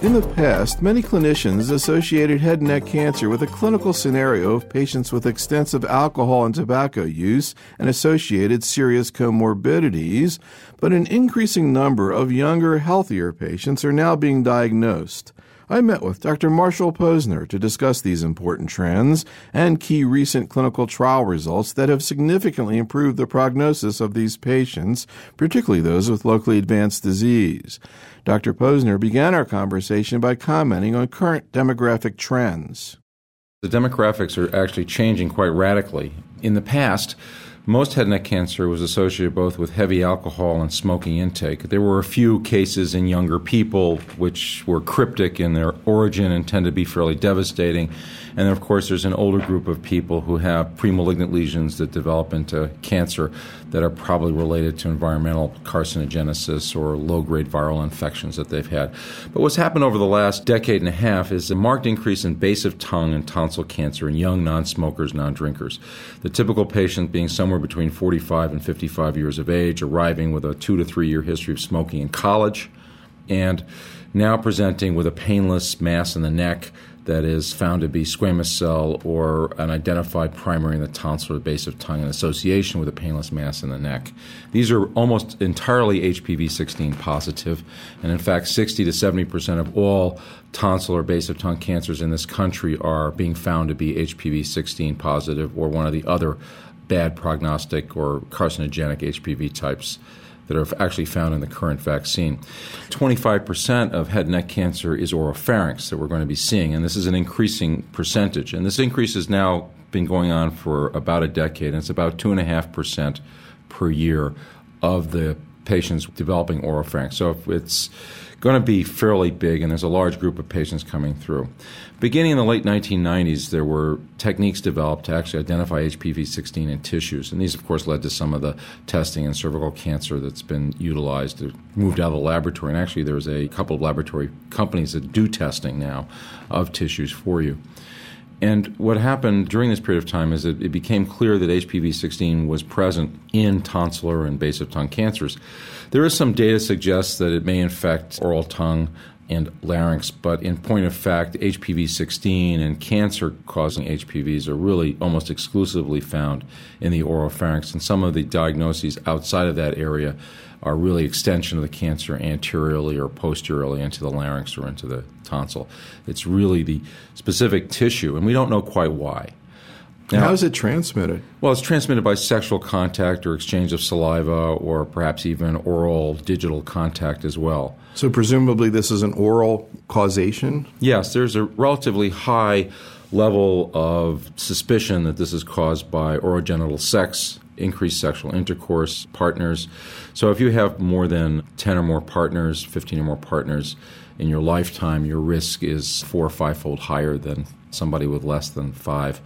In the past, many clinicians associated head and neck cancer with a clinical scenario of patients with extensive alcohol and tobacco use and associated serious comorbidities, but an increasing number of younger, healthier patients are now being diagnosed. I met with Dr. Marshall Posner to discuss these important trends and key recent clinical trial results that have significantly improved the prognosis of these patients, particularly those with locally advanced disease. Dr. Posner began our conversation by commenting on current demographic trends. The demographics are actually changing quite radically. In the past, most head and neck cancer was associated both with heavy alcohol and smoking intake. There were a few cases in younger people which were cryptic in their origin and tend to be fairly devastating. And then, of course, there's an older group of people who have premalignant lesions that develop into cancer that are probably related to environmental carcinogenesis or low grade viral infections that they've had. But what's happened over the last decade and a half is a marked increase in base of tongue and tonsil cancer in young non smokers, non drinkers. The typical patient being somewhere between 45 and 55 years of age, arriving with a two to three year history of smoking in college, and now presenting with a painless mass in the neck that is found to be squamous cell or an identified primary in the tonsil or base of tongue in association with a painless mass in the neck. These are almost entirely HPV 16 positive, and in fact, 60 to 70 percent of all tonsil or base of tongue cancers in this country are being found to be HPV 16 positive or one of the other bad prognostic or carcinogenic HPV types that are actually found in the current vaccine. 25% of head and neck cancer is oropharynx that we're going to be seeing, and this is an increasing percentage. And this increase has now been going on for about a decade, and it's about 2.5% per year of the patients developing oropharynx. So if it's going to be fairly big, and there's a large group of patients coming through. Beginning in the late 1990s, there were techniques developed to actually identify HPV 16 in tissues, and these, of course, led to some of the testing in cervical cancer that's been utilized, uh, moved out of the laboratory. And actually, there's a couple of laboratory companies that do testing now of tissues for you. And what happened during this period of time is that it became clear that HPV 16 was present in tonsillar and base of tongue cancers. There is some data suggests that it may infect oral tongue and larynx, but in point of fact, HPV 16 and cancer causing HPVs are really almost exclusively found in the oropharynx, and some of the diagnoses outside of that area are really extension of the cancer anteriorly or posteriorly into the larynx or into the tonsil. It's really the specific tissue, and we don't know quite why. Now, How is it transmitted? Well, it's transmitted by sexual contact or exchange of saliva or perhaps even oral digital contact as well. So, presumably, this is an oral causation? Yes, there's a relatively high level of suspicion that this is caused by orogenital sex increased sexual intercourse, partners. So if you have more than 10 or more partners, 15 or more partners in your lifetime, your risk is four or five fold higher than somebody with less than five.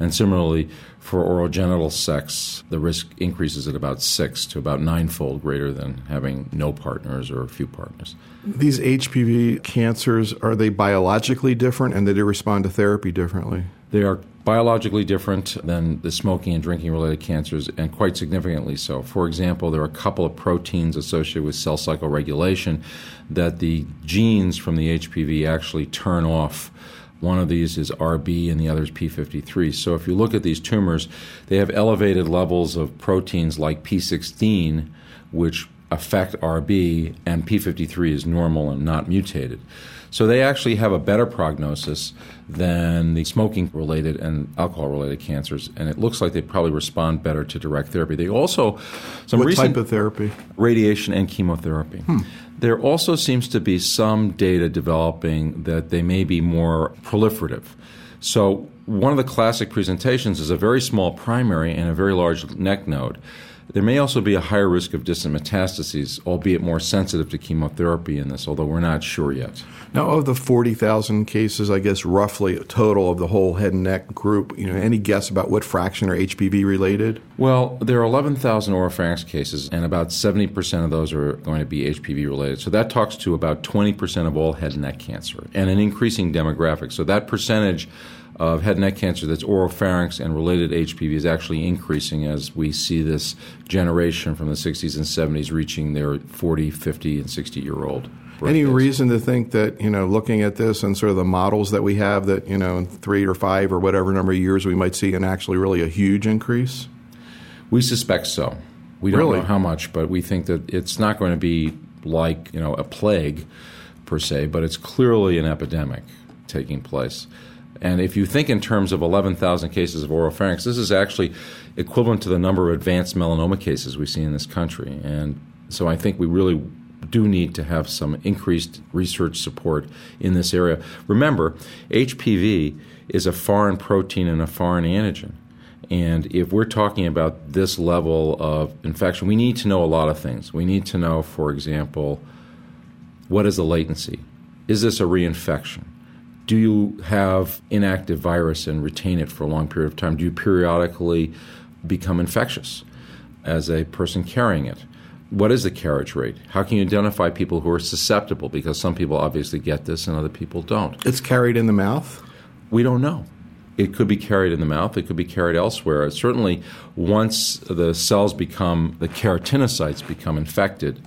And similarly, for oral genital sex, the risk increases at about six to about ninefold greater than having no partners or a few partners. These HPV cancers, are they biologically different and they do they respond to therapy differently? They are biologically different than the smoking and drinking related cancers, and quite significantly so. For example, there are a couple of proteins associated with cell cycle regulation that the genes from the HPV actually turn off. One of these is RB and the other is P53. So if you look at these tumors, they have elevated levels of proteins like P16, which affect RB, and P53 is normal and not mutated. So they actually have a better prognosis than the smoking related and alcohol related cancers, and it looks like they probably respond better to direct therapy. They also some what recent type of therapy? Radiation and chemotherapy. Hmm. There also seems to be some data developing that they may be more proliferative. So one of the classic presentations is a very small primary and a very large neck node. There may also be a higher risk of distant metastases, albeit more sensitive to chemotherapy in this, although we're not sure yet. Now, of the 40,000 cases, I guess roughly total of the whole head and neck group, you know, any guess about what fraction are HPV related? Well, there are 11,000 oropharynx cases, and about 70% of those are going to be HPV related. So that talks to about 20% of all head and neck cancer, and an increasing demographic. So that percentage of head and neck cancer that's oropharynx and related HPV is actually increasing as we see this generation from the 60s and 70s reaching their 40, 50, and 60 year old. Any reason to think that, you know, looking at this and sort of the models that we have, that, you know, in three or five or whatever number of years we might see an actually really a huge increase? We suspect so. We don't really? know how much, but we think that it's not going to be like, you know, a plague per se, but it's clearly an epidemic taking place. And if you think in terms of 11,000 cases of oropharynx, this is actually equivalent to the number of advanced melanoma cases we see in this country. And so I think we really do need to have some increased research support in this area. Remember, HPV is a foreign protein and a foreign antigen. And if we're talking about this level of infection, we need to know a lot of things. We need to know, for example, what is the latency? Is this a reinfection? Do you have inactive virus and retain it for a long period of time? Do you periodically become infectious as a person carrying it? What is the carriage rate? How can you identify people who are susceptible? Because some people obviously get this and other people don't. It's carried in the mouth? We don't know. It could be carried in the mouth, it could be carried elsewhere. Certainly, once the cells become, the keratinocytes become infected,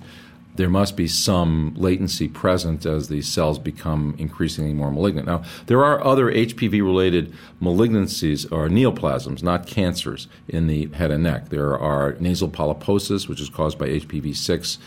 there must be some latency present as these cells become increasingly more malignant. Now, there are other HPV related malignancies or neoplasms, not cancers, in the head and neck. There are nasal polyposis, which is caused by HPV 6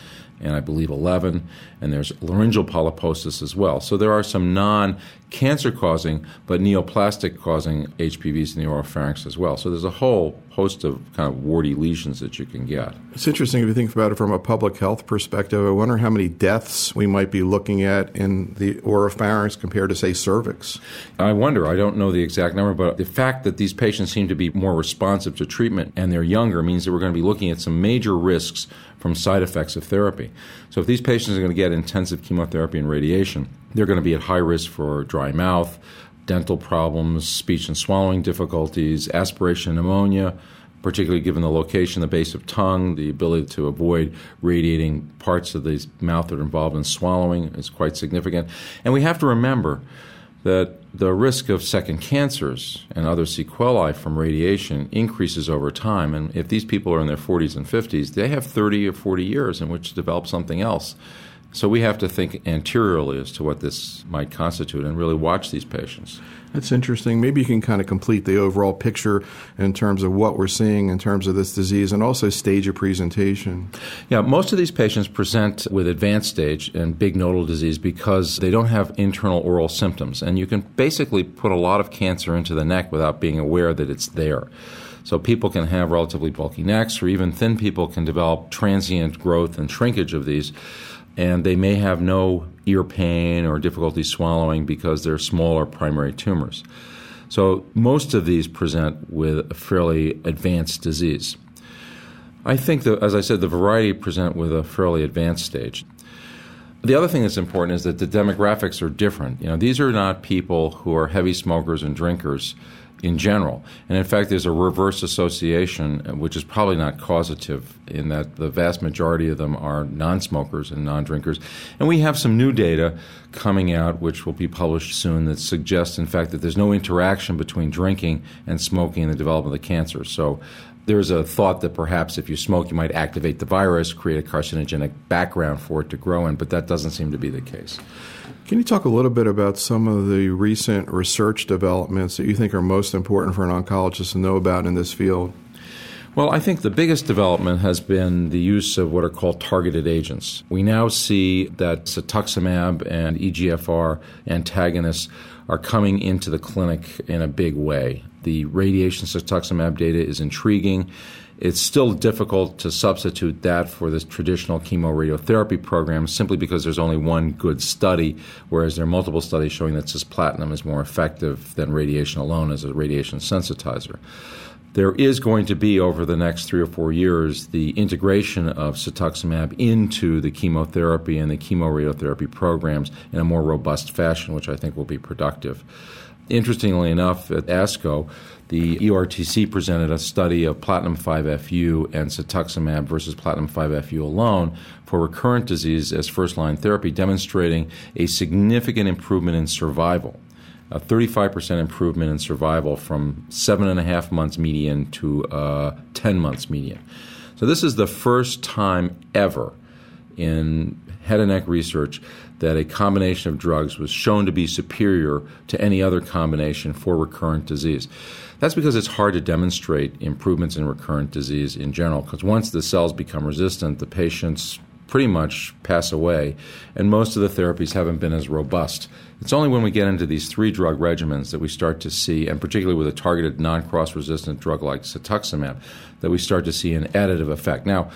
and I believe 11, and there's laryngeal polyposis as well. So there are some non cancer causing but neoplastic causing HPVs in the oropharynx as well. So there's a whole host of kind of warty lesions that you can get. It's interesting if you think about it from a public health perspective. I wonder how many deaths we might be looking at in the oropharynx compared to, say, cervix. I wonder. I don't know the exact number, but the fact that these patients seem to be more responsive to treatment and they're younger means that we're going to be looking at some major risks from side effects of therapy. So if these patients are going to get intensive chemotherapy and radiation, they're going to be at high risk for dry mouth, dental problems, speech and swallowing difficulties, aspiration pneumonia, particularly given the location, the base of tongue, the ability to avoid radiating parts of the mouth that are involved in swallowing is quite significant. And we have to remember that the risk of second cancers and other sequelae from radiation increases over time. And if these people are in their 40s and 50s, they have 30 or 40 years in which to develop something else. So we have to think anteriorly as to what this might constitute and really watch these patients. That's interesting. Maybe you can kind of complete the overall picture in terms of what we're seeing in terms of this disease and also stage of presentation. Yeah, most of these patients present with advanced stage and big nodal disease because they don't have internal oral symptoms. And you can basically put a lot of cancer into the neck without being aware that it's there. So people can have relatively bulky necks, or even thin people can develop transient growth and shrinkage of these and they may have no ear pain or difficulty swallowing because they're smaller primary tumors. So most of these present with a fairly advanced disease. I think that, as I said, the variety present with a fairly advanced stage. The other thing that's important is that the demographics are different. You know, these are not people who are heavy smokers and drinkers in general. And in fact, there's a reverse association, uh, which is probably not causative, in that the vast majority of them are non smokers and non drinkers. And we have some new data coming out, which will be published soon, that suggests, in fact, that there's no interaction between drinking and smoking in the development of the cancer. So there's a thought that perhaps if you smoke, you might activate the virus, create a carcinogenic background for it to grow in, but that doesn't seem to be the case. Can you talk a little bit about some of the recent research developments that you think are most important for an oncologist to know about in this field? Well, I think the biggest development has been the use of what are called targeted agents. We now see that cetuximab and EGFR antagonists are coming into the clinic in a big way. The radiation cetuximab data is intriguing. It's still difficult to substitute that for the traditional chemoradiotherapy program simply because there's only one good study, whereas there are multiple studies showing that cisplatin is more effective than radiation alone as a radiation sensitizer. There is going to be, over the next three or four years, the integration of cetuximab into the chemotherapy and the chemoradiotherapy programs in a more robust fashion, which I think will be productive. Interestingly enough, at ASCO, the EORTC presented a study of platinum 5FU and cetuximab versus platinum 5FU alone for recurrent disease as first line therapy, demonstrating a significant improvement in survival. a 35% improvement in survival from seven and a half months median to uh, 10 months median. So, this is the first time ever in head and neck research that a combination of drugs was shown to be superior to any other combination for recurrent disease. That's because it's hard to demonstrate improvements in recurrent disease in general, because once the cells become resistant, the patients pretty much pass away, and most of the therapies haven't been as robust. It's only when we get into these three drug regimens that we start to see, and particularly with a targeted non cross resistant drug like cetuximab, that we start to see an additive effect. Now,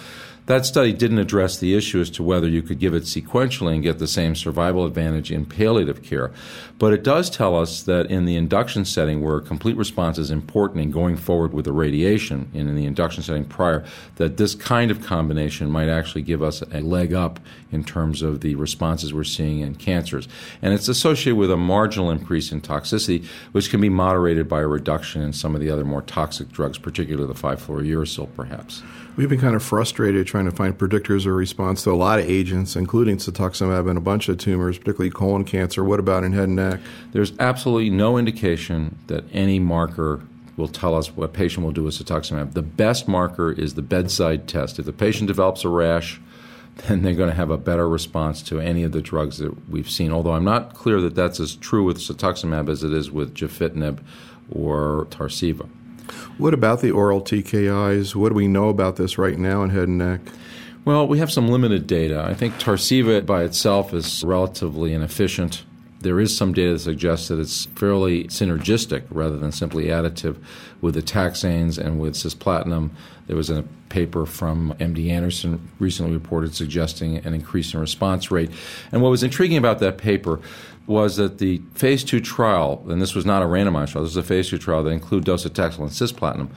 that study didn't address the issue as to whether you could give it sequentially and get the same survival advantage in palliative care. But it does tell us that in the induction setting, where complete response is important in going forward with the radiation, and in the induction setting prior, that this kind of combination might actually give us a leg up in terms of the responses we're seeing in cancers. And it's associated with a marginal increase in toxicity, which can be moderated by a reduction in some of the other more toxic drugs, particularly the 5-fluorouracil, perhaps. We've been kind of frustrated trying to find predictors of response to a lot of agents, including cetuximab and a bunch of tumors, particularly colon cancer. What about in head and neck? There's absolutely no indication that any marker will tell us what a patient will do with cetuximab. The best marker is the bedside test. If the patient develops a rash, then they're going to have a better response to any of the drugs that we've seen. Although I'm not clear that that's as true with cetuximab as it is with gefitinib or Tarceva. What about the oral TKIs? What do we know about this right now in head and neck? Well, we have some limited data. I think Tarceva by itself is relatively inefficient. There is some data that suggests that it's fairly synergistic rather than simply additive with the taxanes and with cisplatin. There was a paper from MD Anderson recently reported suggesting an increase in response rate. And what was intriguing about that paper was that the phase two trial, and this was not a randomized trial, this was a phase two trial that included docetaxel and cisplatin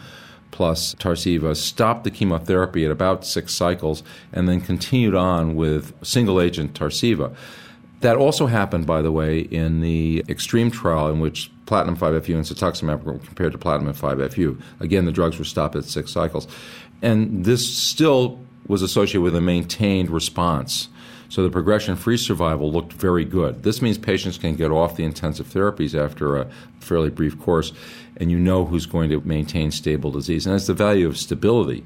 plus Tarceva, stopped the chemotherapy at about six cycles and then continued on with single agent Tarceva. That also happened, by the way, in the extreme trial in which platinum 5-FU and cetuximab were compared to platinum 5-FU. Again, the drugs were stopped at six cycles. And this still was associated with a maintained response. So the progression free survival looked very good. This means patients can get off the intensive therapies after a fairly brief course, and you know who's going to maintain stable disease. And that's the value of stability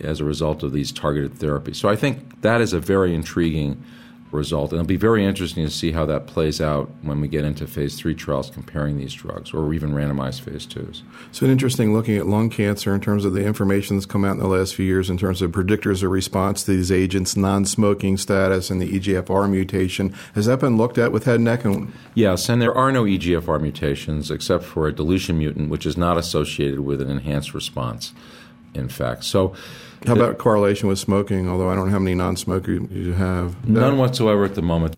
as a result of these targeted therapies. So I think that is a very intriguing result. And it'll be very interesting to see how that plays out when we get into phase three trials comparing these drugs or even randomized phase twos. So, an interesting looking at lung cancer in terms of the information that's come out in the last few years in terms of predictors of response to these agents, non smoking status, and the EGFR mutation. Has that been looked at with head and neck? Yes, and there are no EGFR mutations except for a deletion mutant, which is not associated with an enhanced response, in fact. So, how about correlation with smoking? Although I don't know how many non-smokers you have. None whatsoever at the moment.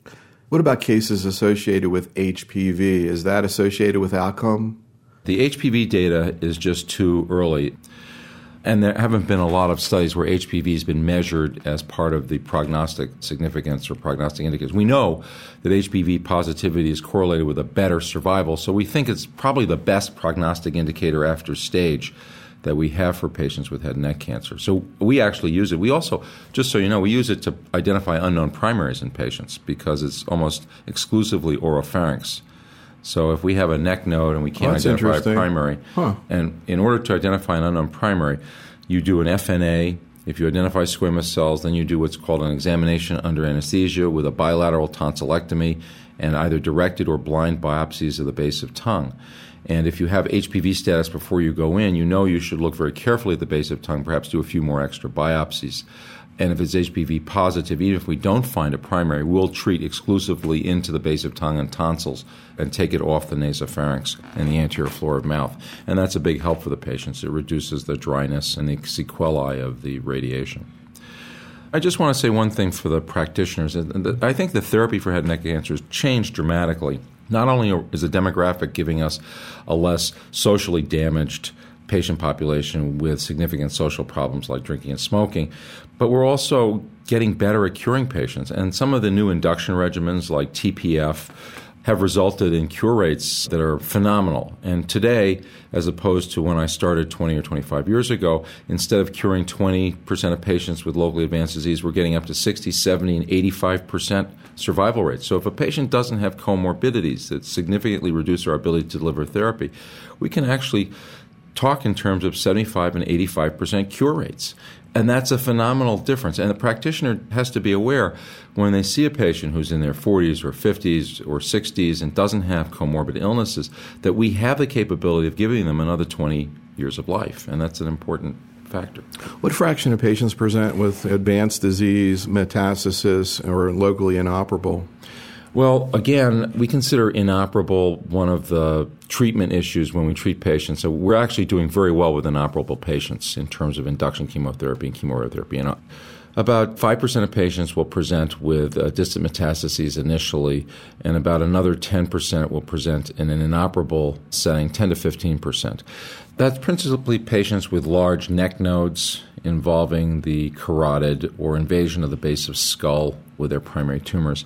What about cases associated with HPV? Is that associated with outcome? The HPV data is just too early. And there haven't been a lot of studies where HPV has been measured as part of the prognostic significance or prognostic indicators. We know that HPV positivity is correlated with a better survival, so we think it's probably the best prognostic indicator after stage that we have for patients with head and neck cancer. So we actually use it. We also, just so you know, we use it to identify unknown primaries in patients because it's almost exclusively oropharynx. So if we have a neck node and we can't oh, identify a primary, huh. and in order to identify an unknown primary, you do an FNA. If you identify squamous cells, then you do what's called an examination under anesthesia with a bilateral tonsillectomy and either directed or blind biopsies of the base of tongue. And if you have HPV status before you go in, you know you should look very carefully at the base of tongue, perhaps do a few more extra biopsies. And if it's HPV positive, even if we don't find a primary, we'll treat exclusively into the base of tongue and tonsils and take it off the nasopharynx and the anterior floor of mouth. And that's a big help for the patients. It reduces the dryness and the sequelae of the radiation. I just want to say one thing for the practitioners. I think the therapy for head and neck cancer has changed dramatically not only is the demographic giving us a less socially damaged patient population with significant social problems like drinking and smoking, but we're also getting better at curing patients. And some of the new induction regimens like TPF have resulted in cure rates that are phenomenal. And today, as opposed to when I started 20 or 25 years ago, instead of curing 20% of patients with locally advanced disease, we're getting up to 60, 70, and 85% survival rates. So if a patient doesn't have comorbidities that significantly reduce our ability to deliver therapy, we can actually talk in terms of 75 and 85% cure rates. And that's a phenomenal difference. And the practitioner has to be aware when they see a patient who's in their 40s or 50s or 60s and doesn't have comorbid illnesses that we have the capability of giving them another 20 years of life. And that's an important factor. What fraction of patients present with advanced disease, metastasis, or locally inoperable? Well, again, we consider inoperable one of the treatment issues when we treat patients. So we're actually doing very well with inoperable patients in terms of induction chemotherapy and chemotherapy. And uh, about 5% of patients will present with uh, distant metastases initially, and about another 10% will present in an inoperable setting, 10 to 15%. That's principally patients with large neck nodes involving the carotid or invasion of the base of skull with their primary tumors.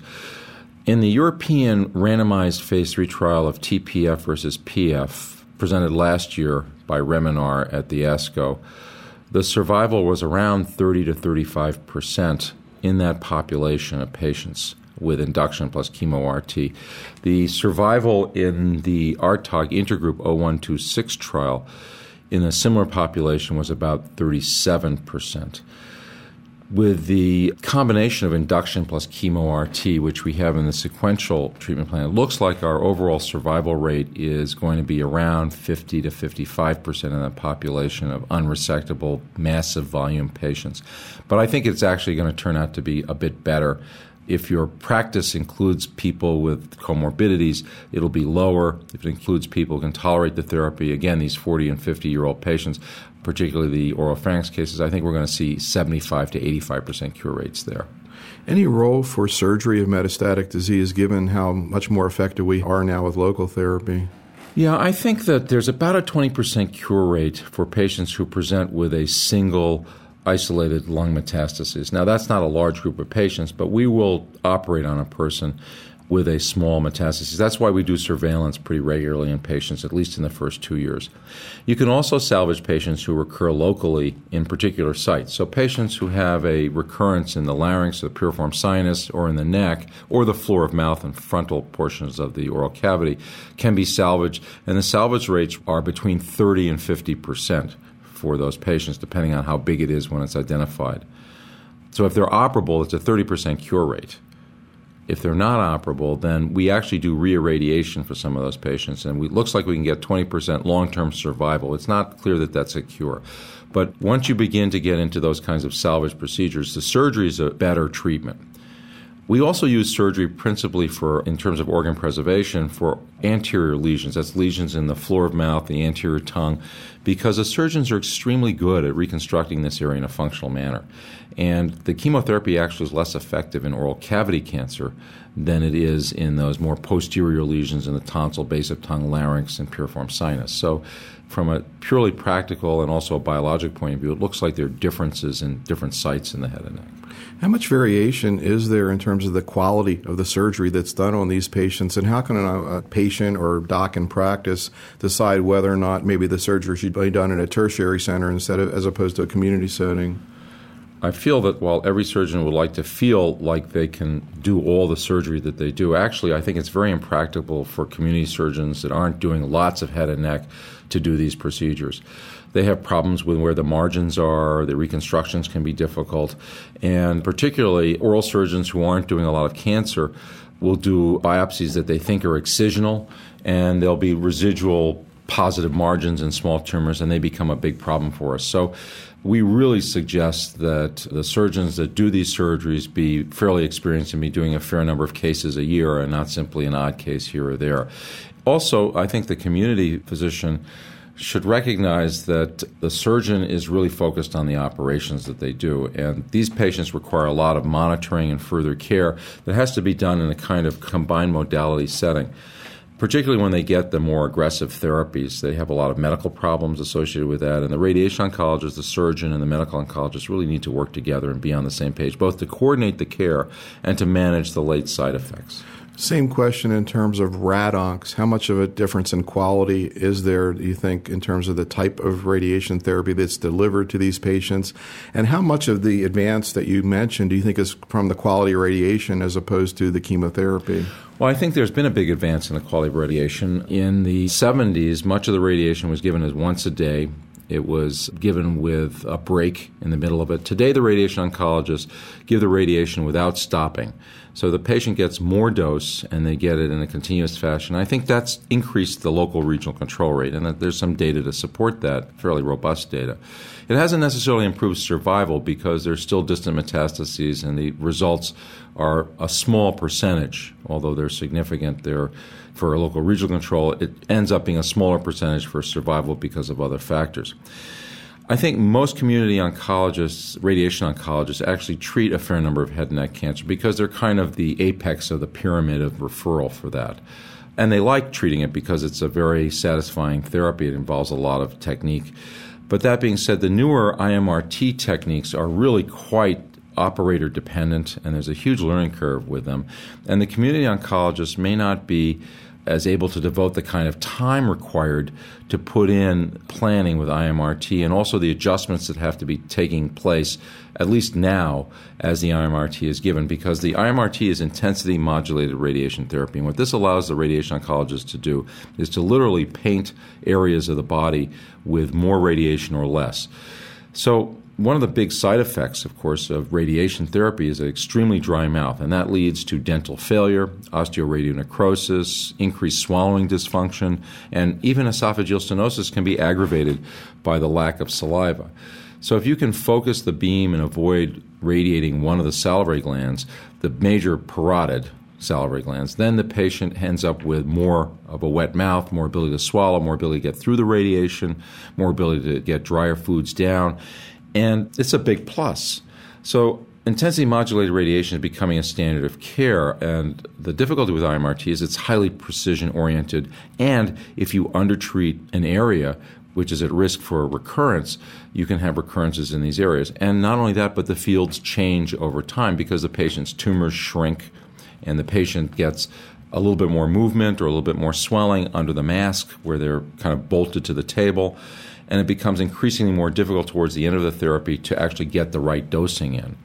In the European randomized phase 3 trial of TPF versus PF, presented last year by Remenar at the ASCO, the survival was around 30 to 35 percent in that population of patients with induction plus chemo RT. The survival in the RTOG intergroup 0126 trial in a similar population was about 37 percent with the combination of induction plus chemo RT, which we have in the sequential treatment plan, it looks like our overall survival rate is going to be around 50 to 55 percent in that population of unresectable, massive volume patients. But I think it's actually going to turn out to be a bit better. If your practice includes people with comorbidities, it'll be lower. If it includes people who can tolerate the therapy, again, these 40 and 50 year old patients, particularly the oropharynx cases, I think we're going to see 75 to 85 percent cure rates there. Any role for surgery of metastatic disease given how much more effective we are now with local therapy? Yeah, I think that there's about a 20% cure rate for patients who present with a single isolated lung metastasis. Now, that's not a large group of patients, but we will operate on a person with a small metastasis. That's why we do surveillance pretty regularly in patients, at least in the first two years. You can also salvage patients who recur locally in particular sites. So, patients who have a recurrence in the larynx, the piriform sinus, or in the neck, or the floor of mouth and frontal portions of the oral cavity can be salvaged, and the salvage rates are between 30 and 50 percent for those patients, depending on how big it is when it's identified. So, if they're operable, it's a 30 percent cure rate. If they're not operable, then we actually do reirradiation for some of those patients, and it looks like we can get 20% long term survival. It's not clear that that's a cure. But once you begin to get into those kinds of salvage procedures, the surgery is a better treatment. We also use surgery principally for, in terms of organ preservation, for anterior lesions. That's lesions in the floor of mouth, the anterior tongue, because the surgeons are extremely good at reconstructing this area in a functional manner. And the chemotherapy actually is less effective in oral cavity cancer than it is in those more posterior lesions in the tonsil, base of tongue, larynx, and piriform sinus. So, from a purely practical and also a biologic point of view, it looks like there are differences in different sites in the head and neck. How much variation is there in terms of the quality of the surgery that's done on these patients, and how can a, a patient or doc in practice decide whether or not maybe the surgery should be done in a tertiary center instead of as opposed to a community setting? I feel that while every surgeon would like to feel like they can do all the surgery that they do, actually, I think it's very impractical for community surgeons that aren't doing lots of head and neck to do these procedures. They have problems with where the margins are, the reconstructions can be difficult, and particularly oral surgeons who aren't doing a lot of cancer will do biopsies that they think are excisional, and there'll be residual positive margins and small tumors, and they become a big problem for us. So we really suggest that the surgeons that do these surgeries be fairly experienced and be doing a fair number of cases a year and not simply an odd case here or there. Also, I think the community physician should recognize that the surgeon is really focused on the operations that they do. And these patients require a lot of monitoring and further care that has to be done in a kind of combined modality setting. Particularly when they get the more aggressive therapies, they have a lot of medical problems associated with that. And the radiation oncologist, the surgeon, and the medical oncologist really need to work together and be on the same page, both to coordinate the care and to manage the late side effects. Same question in terms of rad onc. How much of a difference in quality is there, do you think, in terms of the type of radiation therapy that's delivered to these patients? And how much of the advance that you mentioned do you think is from the quality of radiation as opposed to the chemotherapy? Well, I think there's been a big advance in the quality of radiation. In the 70s, much of the radiation was given as once a day it was given with a break in the middle of it. Today, the radiation oncologists give the radiation without stopping. So the patient gets more dose and they get it in a continuous fashion. I think that's increased the local regional control rate, and that there's some data to support that, fairly robust data. It hasn't necessarily improved survival because there's still distant metastases, and the results are a small percentage, although they're significant. They're for local regional control, it ends up being a smaller percentage for survival because of other factors. I think most community oncologists, radiation oncologists, actually treat a fair number of head and neck cancer because they're kind of the apex of the pyramid of referral for that. And they like treating it because it's a very satisfying therapy. It involves a lot of technique. But that being said, the newer IMRT techniques are really quite operator dependent, and there's a huge learning curve with them. And the community oncologist may not be as able to devote the kind of time required to put in planning with IMRT and also the adjustments that have to be taking place, at least now, as the IMRT is given, because the IMRT is intensity modulated radiation therapy. And what this allows the radiation oncologist to do is to literally paint areas of the body with more radiation or less. So one of the big side effects, of course, of radiation therapy is an extremely dry mouth, and that leads to dental failure, osteoradionecrosis, increased swallowing dysfunction, and even esophageal stenosis can be aggravated by the lack of saliva. So, if you can focus the beam and avoid radiating one of the salivary glands, the major parotid salivary glands, then the patient ends up with more of a wet mouth, more ability to swallow, more ability to get through the radiation, more ability to get drier foods down and it's a big plus. So intensity modulated radiation is becoming a standard of care, and the difficulty with IMRT is it's highly precision oriented, and if you undertreat an area which is at risk for recurrence, you can have recurrences in these areas. And not only that, but the fields change over time because the patient's tumors shrink and the patient gets a little bit more movement or a little bit more swelling under the mask where they're kind of bolted to the table and it becomes increasingly more difficult towards the end of the therapy to actually get the right dosing in.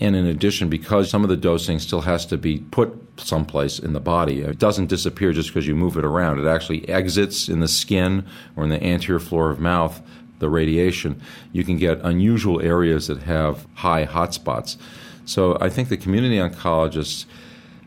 And in addition, because some of the dosing still has to be put someplace in the body, it doesn't disappear just because you move it around. It actually exits in the skin or in the anterior floor of mouth, the radiation. You can get unusual areas that have high hotspots. So I think the community oncologists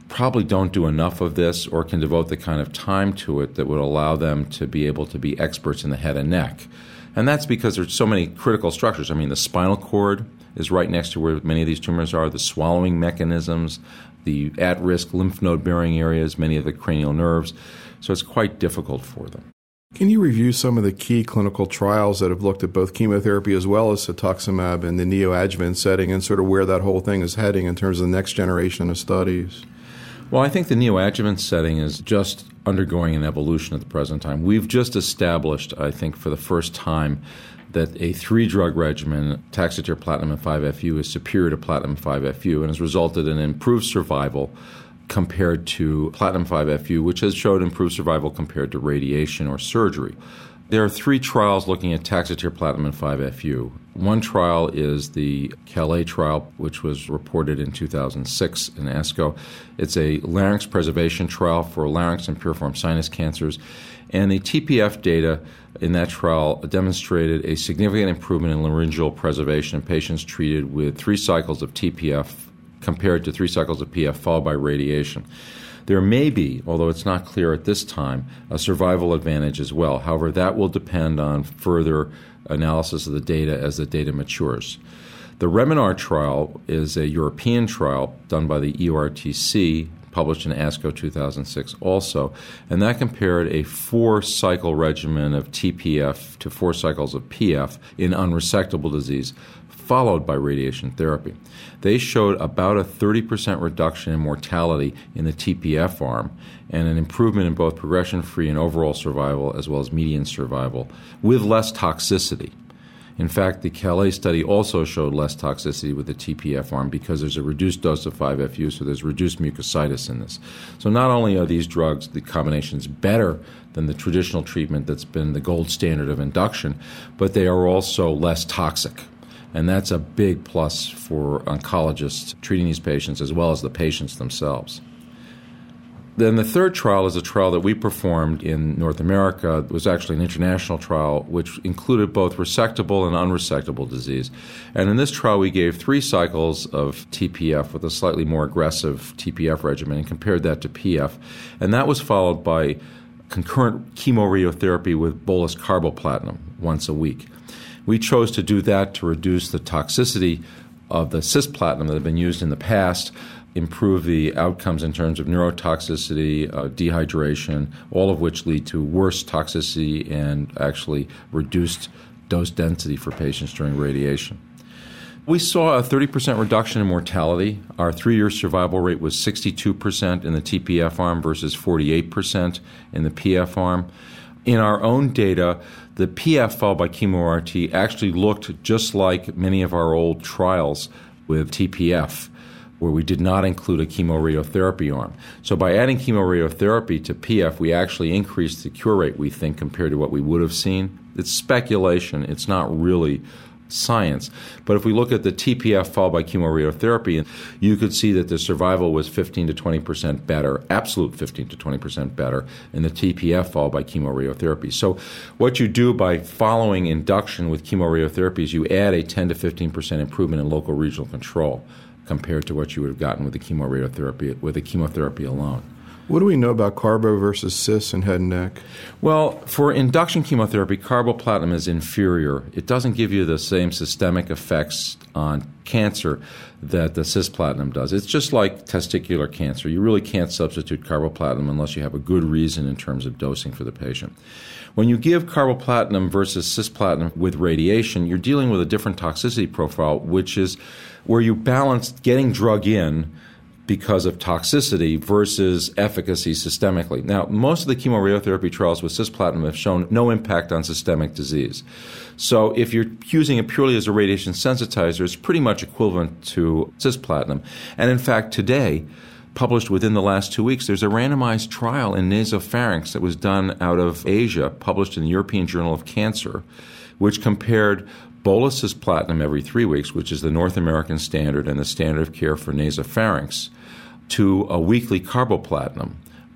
probably don't do enough of this or can devote the kind of time to it that would allow them to be able to be experts in the head and neck. And that's because there's so many critical structures. I mean, the spinal cord is right next to where many of these tumors are, the swallowing mechanisms, the at risk lymph node bearing areas, many of the cranial nerves. So it's quite difficult for them. Can you review some of the key clinical trials that have looked at both chemotherapy as well as cetuximab in the neoadjuvant setting and sort of where that whole thing is heading in terms of the next generation of studies? Well, I think the neoadjuvant setting is just undergoing an evolution at the present time. We've just established, I think, for the first time, that a three drug regimen, Taxotere, platinum, and 5FU, is superior to platinum 5FU and has resulted in improved survival compared to platinum 5FU, which has showed improved survival compared to radiation or surgery. There are three trials looking at Taxotere Platinum and 5FU. One trial is the Calais trial, which was reported in 2006 in ASCO. It's a larynx preservation trial for larynx and piriform sinus cancers. And the TPF data in that trial demonstrated a significant improvement in laryngeal preservation in patients treated with three cycles of TPF compared to three cycles of PF followed by radiation. There may be, although it's not clear at this time, a survival advantage as well. However, that will depend on further analysis of the data as the data matures. The Remenar trial is a European trial done by the EORTC, published in ASCO 2006 also, and that compared a four cycle regimen of TPF to four cycles of PF in unresectable disease followed by radiation therapy. They showed about a 30% reduction in mortality in the TPF arm and an improvement in both progression free and overall survival, as well as median survival, with less toxicity. In fact, the Calais study also showed less toxicity with the TPF arm because there's a reduced dose of 5FU, so there's reduced mucositis in this. So not only are these drugs, the combinations, better than the traditional treatment that's been the gold standard of induction, but they are also less toxic. And that's a big plus for oncologists treating these patients as well as the patients themselves. Then the third trial is a trial that we performed in North America. It was actually an international trial, which included both resectable and unresectable disease. And in this trial, we gave three cycles of TPF with a slightly more aggressive TPF regimen and compared that to PF. And that was followed by concurrent chemoradiotherapy with bolus carboplatin once a week. We chose to do that to reduce the toxicity of the cisplatin that had been used in the past improve the outcomes in terms of neurotoxicity, uh, dehydration, all of which lead to worse toxicity and actually reduced dose density for patients during radiation. We saw a 30% reduction in mortality. Our three year survival rate was 62% in the TPF arm versus 48% in the PF arm. In our own data, the PF followed by chemo RT actually looked just like many of our old trials with TPF where we did not include a chemoradiotherapy arm. So by adding chemoradiotherapy to PF, we actually increased the cure rate, we think, compared to what we would have seen. It's speculation, it's not really science. But if we look at the TPF followed by chemoradiotherapy, you could see that the survival was 15 to 20 percent better, absolute 15 to 20 percent better in the TPF followed by chemoradiotherapy. So what you do by following induction with chemoradiotherapy is you add a 10 to 15 percent improvement in local regional control compared to what you would have gotten with the chemoradiotherapy with the chemotherapy alone. What do we know about carbo versus cis in head and neck? Well, for induction chemotherapy, carboplatin is inferior. It doesn't give you the same systemic effects on cancer that the cisplatin does. It's just like testicular cancer. You really can't substitute carboplatin unless you have a good reason in terms of dosing for the patient. When you give carboplatin versus cisplatin with radiation, you're dealing with a different toxicity profile, which is where you balance getting drug in because of toxicity versus efficacy systemically. Now, most of the chemoradiotherapy trials with cisplatin have shown no impact on systemic disease. So, if you're using it purely as a radiation sensitizer, it's pretty much equivalent to cisplatin. And in fact, today, published within the last two weeks, there's a randomized trial in nasopharynx that was done out of Asia, published in the European Journal of Cancer, which compared bolus cis-platinum every three weeks, which is the North American standard and the standard of care for nasopharynx, to a weekly carboplatin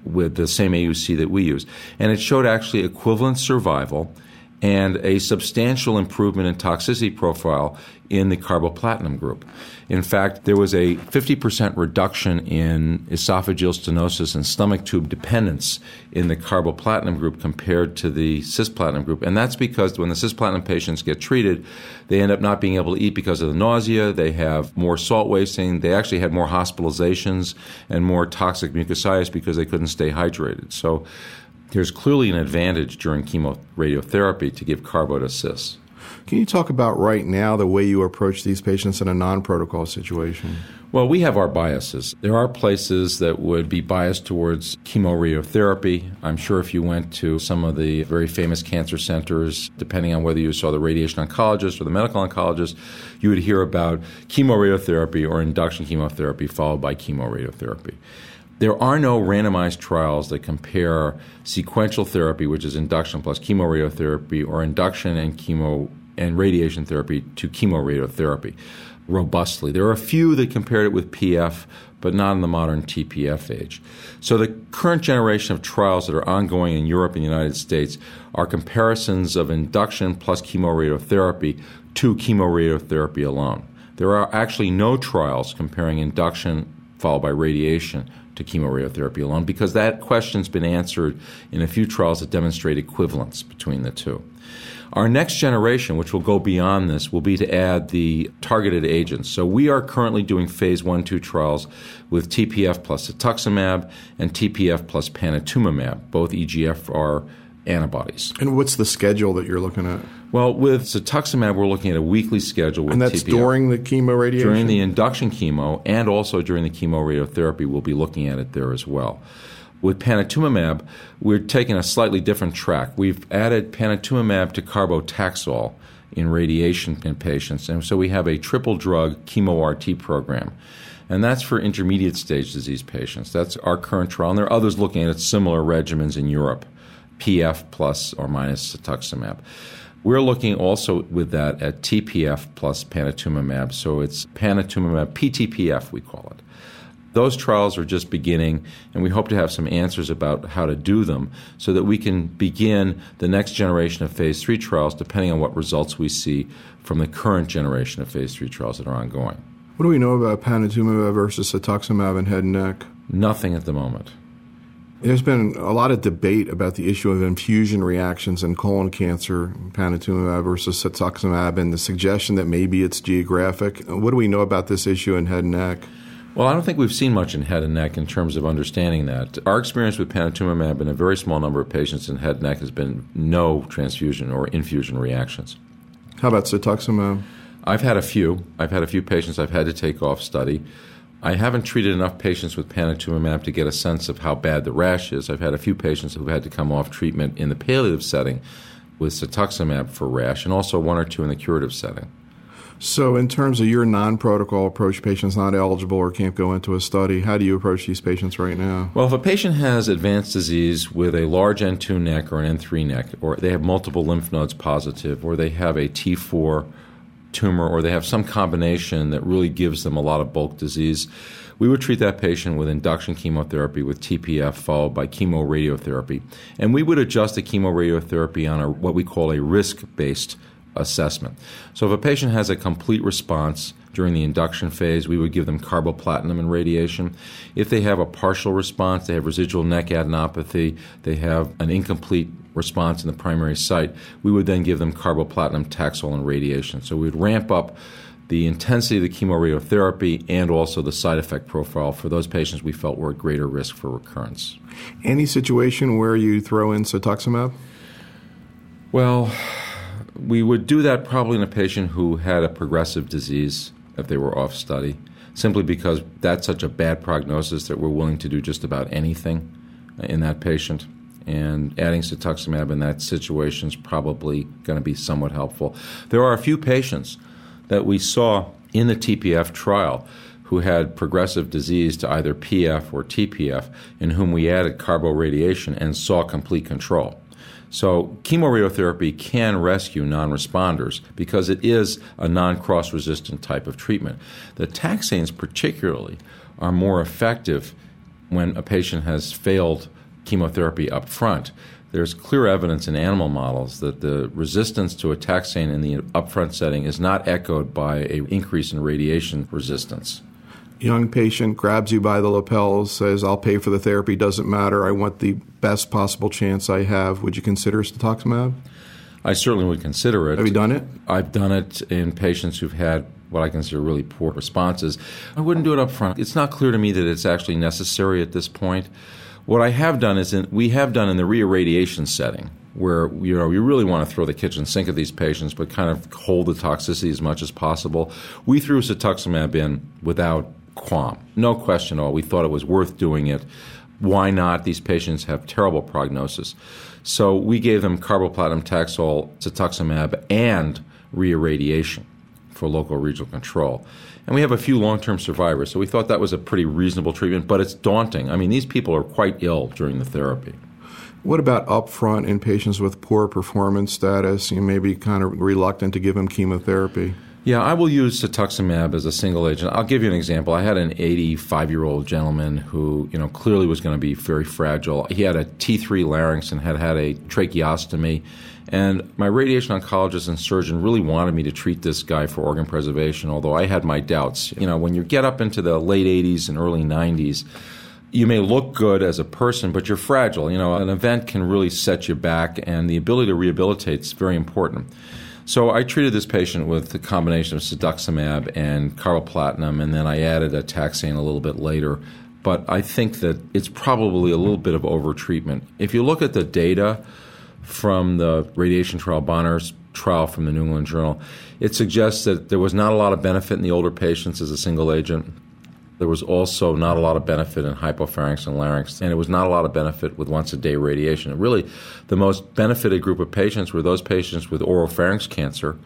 with the same AUC that we use. And it showed actually equivalent survival and a substantial improvement in toxicity profile in the carboplatin group. In fact, there was a 50% reduction in esophageal stenosis and stomach tube dependence in the carboplatin group compared to the cisplatin group. And that's because when the cisplatin patients get treated, they end up not being able to eat because of the nausea, they have more salt wasting, they actually had more hospitalizations and more toxic mucositis because they couldn't stay hydrated. So there's clearly an advantage during chemoradiotherapy to give carbo to cis. Can you talk about right now the way you approach these patients in a non protocol situation? Well, we have our biases. There are places that would be biased towards chemoradiotherapy. I'm sure if you went to some of the very famous cancer centers, depending on whether you saw the radiation oncologist or the medical oncologist, you would hear about chemoradiotherapy or induction chemotherapy followed by chemoradiotherapy. There are no randomized trials that compare sequential therapy, which is induction plus chemoradiotherapy, or induction and chemo and radiation therapy to chemoradiotherapy robustly. There are a few that compared it with PF, but not in the modern TPF age. So the current generation of trials that are ongoing in Europe and the United States are comparisons of induction plus chemoradiotherapy to chemoradiotherapy alone. There are actually no trials comparing induction followed by radiation to chemoradiotherapy alone because that question's been answered in a few trials that demonstrate equivalence between the two. Our next generation, which will go beyond this, will be to add the targeted agents. So we are currently doing phase one, two trials with TPF plus cetuximab and TPF plus panitumumab, both EGFR antibodies. And what's the schedule that you're looking at? Well, with cetuximab, we're looking at a weekly schedule with And that's TPF. during the chemo radiation? During the induction chemo and also during the chemoradiotherapy, we'll be looking at it there as well. With panitumumab, we're taking a slightly different track. We've added panitumumab to carbotaxol in radiation in patients. And so we have a triple drug chemo RT program. And that's for intermediate stage disease patients. That's our current trial. And there are others looking at similar regimens in Europe, PF plus or minus cetuximab. We're looking also with that at TPF plus panitumumab. So it's panitumumab, PTPF, we call it. Those trials are just beginning, and we hope to have some answers about how to do them so that we can begin the next generation of phase three trials depending on what results we see from the current generation of phase three trials that are ongoing. What do we know about panitumumab versus cetuximab in head and neck? Nothing at the moment. There's been a lot of debate about the issue of infusion reactions in colon cancer, panitumumab versus cetuximab, and the suggestion that maybe it's geographic. What do we know about this issue in head and neck? Well, I don't think we've seen much in head and neck in terms of understanding that. Our experience with panitumumab in a very small number of patients in head and neck has been no transfusion or infusion reactions. How about cetuximab? I've had a few. I've had a few patients I've had to take off study. I haven't treated enough patients with panitumumab to get a sense of how bad the rash is. I've had a few patients who've had to come off treatment in the palliative setting with cetuximab for rash, and also one or two in the curative setting. So, in terms of your non protocol approach, patients not eligible or can't go into a study, how do you approach these patients right now? Well, if a patient has advanced disease with a large N2 neck or an N3 neck, or they have multiple lymph nodes positive, or they have a T4 tumor or they have some combination that really gives them a lot of bulk disease, we would treat that patient with induction chemotherapy with TPF followed by chemoradiotherapy. And we would adjust the chemoradiotherapy on a, what we call a risk based assessment. So if a patient has a complete response during the induction phase, we would give them carboplatin and radiation. If they have a partial response, they have residual neck adenopathy, they have an incomplete response in the primary site, we would then give them carboplatin, Taxol, and radiation. So we would ramp up the intensity of the chemoradiotherapy and also the side effect profile for those patients we felt were at greater risk for recurrence. Any situation where you throw in cetuximab? Well, we would do that probably in a patient who had a progressive disease if they were off study, simply because that's such a bad prognosis that we're willing to do just about anything in that patient. And adding cetuximab in that situation is probably going to be somewhat helpful. There are a few patients that we saw in the TPF trial who had progressive disease to either PF or TPF, in whom we added carboradiation and saw complete control. So, chemoradiotherapy can rescue non responders because it is a non cross resistant type of treatment. The taxanes, particularly, are more effective when a patient has failed chemotherapy up front. There's clear evidence in animal models that the resistance to a taxane in the upfront setting is not echoed by an increase in radiation resistance young patient grabs you by the lapels, says, I'll pay for the therapy, doesn't matter, I want the best possible chance I have, would you consider cetuximab? I certainly would consider it. Have you done it? I've done it in patients who've had what I consider really poor responses. I wouldn't do it up front. It's not clear to me that it's actually necessary at this point. What I have done is in, we have done in the reirradiation setting where you know you really want to throw the kitchen sink at these patients, but kind of hold the toxicity as much as possible. We threw cetuximab in without qualm. No question at all. We thought it was worth doing it. Why not? These patients have terrible prognosis. So we gave them carboplatin, Taxol, cetuximab, and reirradiation for local regional control. And we have a few long term survivors. So we thought that was a pretty reasonable treatment, but it's daunting. I mean, these people are quite ill during the therapy. What about upfront in patients with poor performance status? You may be kind of reluctant to give them chemotherapy. Yeah, I will use cetuximab as a single agent. I'll give you an example. I had an 85 year old gentleman who, you know, clearly was going to be very fragile. He had a T3 larynx and had had a tracheostomy. And my radiation oncologist and surgeon really wanted me to treat this guy for organ preservation, although I had my doubts. You know, when you get up into the late 80s and early 90s, you may look good as a person, but you're fragile. You know, an event can really set you back, and the ability to rehabilitate is very important. So I treated this patient with a combination of cetuximab and carboplatin, and then I added a taxane a little bit later. But I think that it's probably a little bit of overtreatment. If you look at the data from the radiation trial, Bonner's trial from the New England Journal, it suggests that there was not a lot of benefit in the older patients as a single agent. There was also not a lot of benefit in hypopharynx and larynx, and it was not a lot of benefit with once a day radiation. really, the most benefited group of patients were those patients with oropharynx cancer,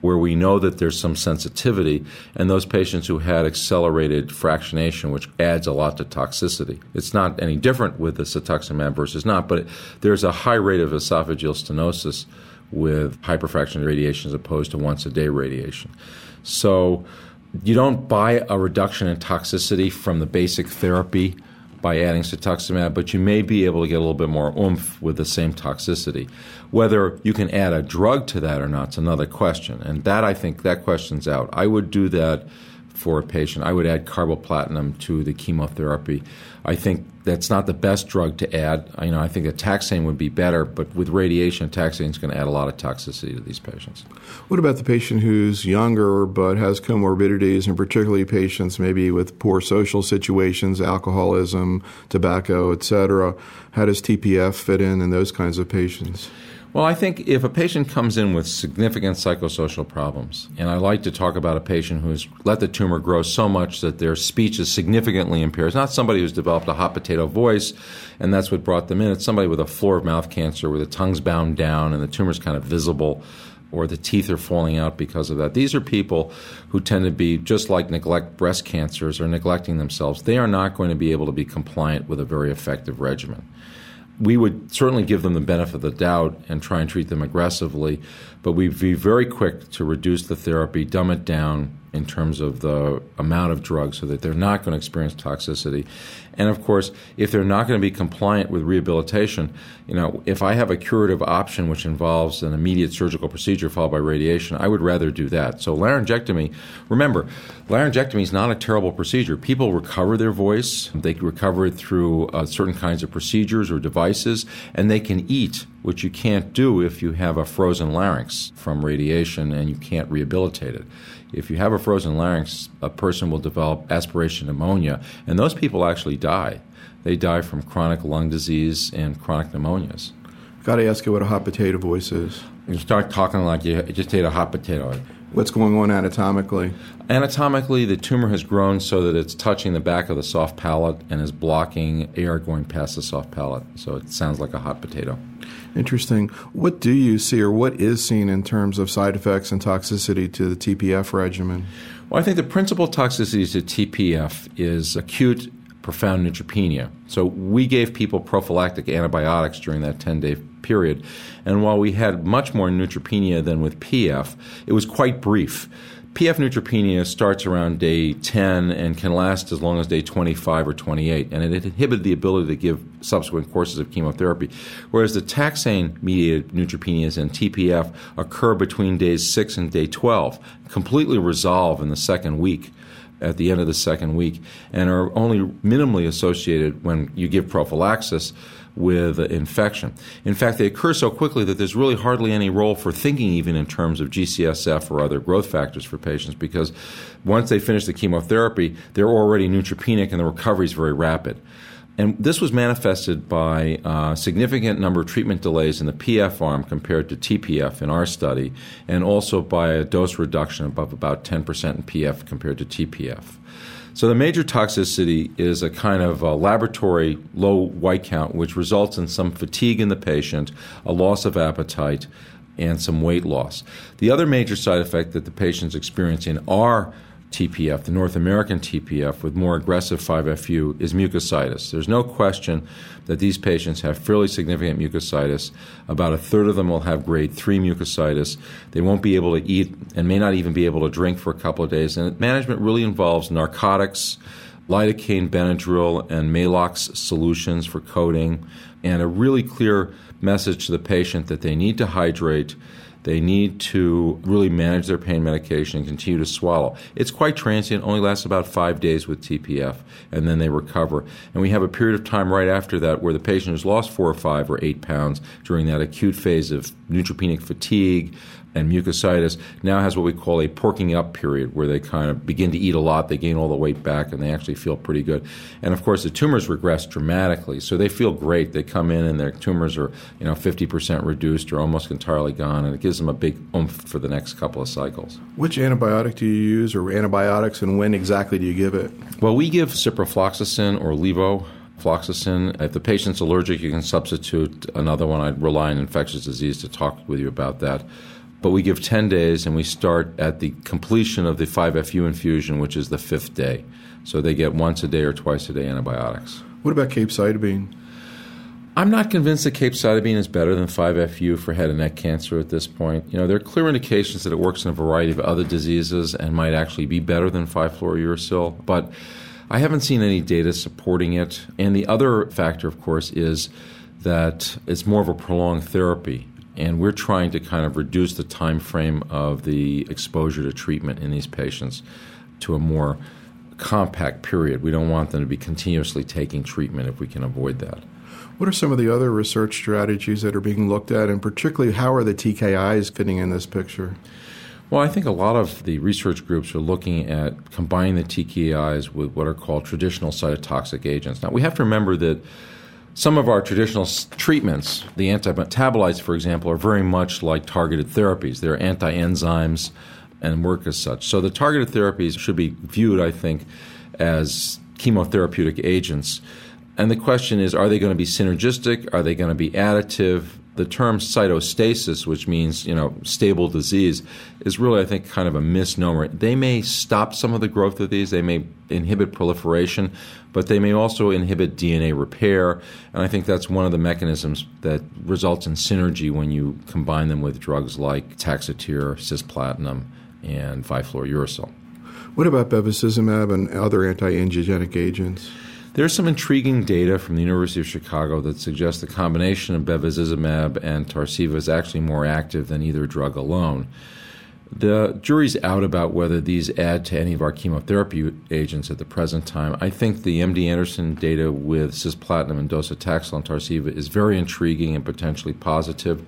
where we know that there's some sensitivity, and those patients who had accelerated fractionation, which adds a lot to toxicity. It's not any different with the cetuximab versus not, but there's a high rate of esophageal stenosis with hyperfractionated radiation as opposed to once a day radiation. So you don't buy a reduction in toxicity from the basic therapy by adding cetuximab, but you may be able to get a little bit more oomph with the same toxicity. Whether you can add a drug to that or not is another question, and that I think that question's out. I would do that for a patient. I would add carboplatin to the chemotherapy. I think that's not the best drug to add. You know, I think a taxane would be better, but with radiation, taxane is going to add a lot of toxicity to these patients. What about the patient who's younger but has comorbidities, and particularly patients maybe with poor social situations, alcoholism, tobacco, etc.? How does TPF fit in in those kinds of patients? Well, I think if a patient comes in with significant psychosocial problems, and I like to talk about a patient who's let the tumor grow so much that their speech is significantly impaired. It's not somebody who's developed a hot potato voice, and that's what brought them in. It's somebody with a floor of mouth cancer where the tongue's bound down and the tumor's kind of visible or the teeth are falling out because of that. These are people who tend to be just like neglect breast cancers or neglecting themselves. They are not going to be able to be compliant with a very effective regimen we would certainly give them the benefit of the doubt and try and treat them aggressively, but we'd be very quick to reduce the therapy, dumb it down in terms of the amount of drugs so that they're not going to experience toxicity. And of course, if they're not going to be compliant with rehabilitation, you know, if I have a curative option which involves an immediate surgical procedure followed by radiation, I would rather do that. So laryngectomy, remember, laryngectomy is not a terrible procedure. People recover their voice. They recover it through uh, certain kinds of procedures or devices, and they can eat, which you can't do if you have a frozen larynx from radiation and you can't rehabilitate it. If you have a frozen larynx, a person will develop aspiration pneumonia, and those people actually die. They die from chronic lung disease and chronic pneumonias. Got to ask you what a hot potato voice is. You start talking like you just ate a hot potato. What's going on anatomically? Anatomically, the tumor has grown so that it's touching the back of the soft palate and is blocking air going past the soft palate. So it sounds like a hot potato. Interesting. What do you see, or what is seen in terms of side effects and toxicity to the TPF regimen? Well, I think the principal toxicity to TPF is acute profound neutropenia. So we gave people prophylactic antibiotics during that 10 day period. And while we had much more neutropenia than with PF, it was quite brief. PF neutropenia starts around day 10 and can last as long as day 25 or 28, and it inhibited the ability to give subsequent courses of chemotherapy. Whereas the taxane mediated neutropenias and TPF occur between days 6 and day 12, completely resolve in the second week at the end of the second week and are only minimally associated when you give prophylaxis with infection. In fact, they occur so quickly that there's really hardly any role for thinking even in terms of GCSF or other growth factors for patients because once they finish the chemotherapy, they're already neutropenic and the recovery is very rapid. And this was manifested by a significant number of treatment delays in the PF arm compared to TPF in our study, and also by a dose reduction above about 10% in PF compared to TPF. So the major toxicity is a kind of a laboratory low white count, which results in some fatigue in the patient, a loss of appetite, and some weight loss. The other major side effect that the patients experience in our TPF, the North American TPF with more aggressive 5FU, is mucositis. There's no question that these patients have fairly significant mucositis. About a third of them will have grade 3 mucositis. They won't be able to eat and may not even be able to drink for a couple of days. And management really involves narcotics, lidocaine, Benadryl, and Maalox solutions for coating, and a really clear message to the patient that they need to hydrate they need to really manage their pain medication and continue to swallow. It's quite transient, only lasts about five days with TPF, and then they recover. And we have a period of time right after that where the patient has lost four or five or eight pounds during that acute phase of neutropenic fatigue, and mucositis now has what we call a porking up period where they kind of begin to eat a lot, they gain all the weight back, and they actually feel pretty good. And of course, the tumors regress dramatically, so they feel great. They come in and their tumors are you know 50% reduced or almost entirely gone, and it gives them a big oomph for the next couple of cycles. Which antibiotic do you use, or antibiotics, and when exactly do you give it? Well, we give ciprofloxacin or levo fluoxetine. If the patient's allergic, you can substitute another one. I'd rely on infectious disease to talk with you about that. But we give 10 days and we start at the completion of the 5FU infusion, which is the fifth day. So they get once a day or twice a day antibiotics. What about capecitabine? I'm not convinced that capecitabine is better than 5FU for head and neck cancer at this point. You know, there are clear indications that it works in a variety of other diseases and might actually be better than 5-fluorouracil, but I haven't seen any data supporting it. And the other factor, of course, is that it's more of a prolonged therapy and we're trying to kind of reduce the time frame of the exposure to treatment in these patients to a more compact period. We don't want them to be continuously taking treatment if we can avoid that. What are some of the other research strategies that are being looked at, and particularly how are the TKIs fitting in this picture? Well, I think a lot of the research groups are looking at combining the TKIs with what are called traditional cytotoxic agents. Now, we have to remember that some of our traditional treatments, the antimetabolites, for example, are very much like targeted therapies. They're anti enzymes and work as such. So the targeted therapies should be viewed, I think, as chemotherapeutic agents. And the question is are they going to be synergistic? Are they going to be additive? The term cytostasis, which means you know stable disease, is really I think kind of a misnomer. They may stop some of the growth of these. They may inhibit proliferation, but they may also inhibit DNA repair. And I think that's one of the mechanisms that results in synergy when you combine them with drugs like Taxotere, cisplatin, and 5-fluorouracil. What about bevacizumab and other anti-angiogenic agents? There's some intriguing data from the University of Chicago that suggests the combination of bevacizumab and Tarceva is actually more active than either drug alone. The jury's out about whether these add to any of our chemotherapy agents at the present time. I think the MD Anderson data with cisplatin and docetaxel and Tarceva is very intriguing and potentially positive.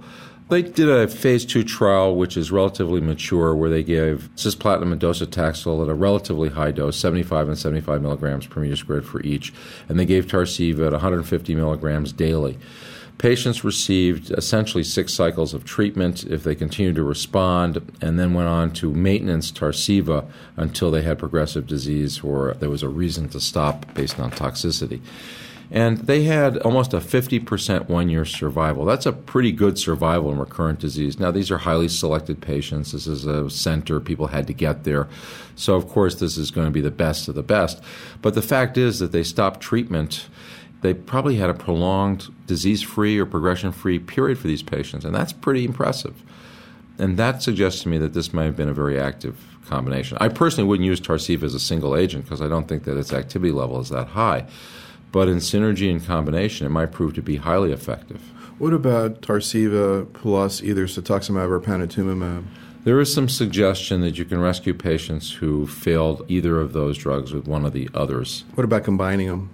They did a phase two trial, which is relatively mature, where they gave cisplatin and docetaxel at a relatively high dose, 75 and 75 milligrams per meter squared for each, and they gave Tarceva at 150 milligrams daily. Patients received essentially six cycles of treatment if they continued to respond, and then went on to maintenance Tarceva until they had progressive disease or there was a reason to stop based on toxicity. And they had almost a 50% one year survival. That's a pretty good survival in recurrent disease. Now, these are highly selected patients. This is a center, people had to get there. So, of course, this is going to be the best of the best. But the fact is that they stopped treatment. They probably had a prolonged disease free or progression free period for these patients, and that's pretty impressive. And that suggests to me that this may have been a very active combination. I personally wouldn't use Tarceva as a single agent because I don't think that its activity level is that high but in synergy and combination, it might prove to be highly effective. What about Tarceva plus either cetuximab or panitumumab? There is some suggestion that you can rescue patients who failed either of those drugs with one of the others. What about combining them?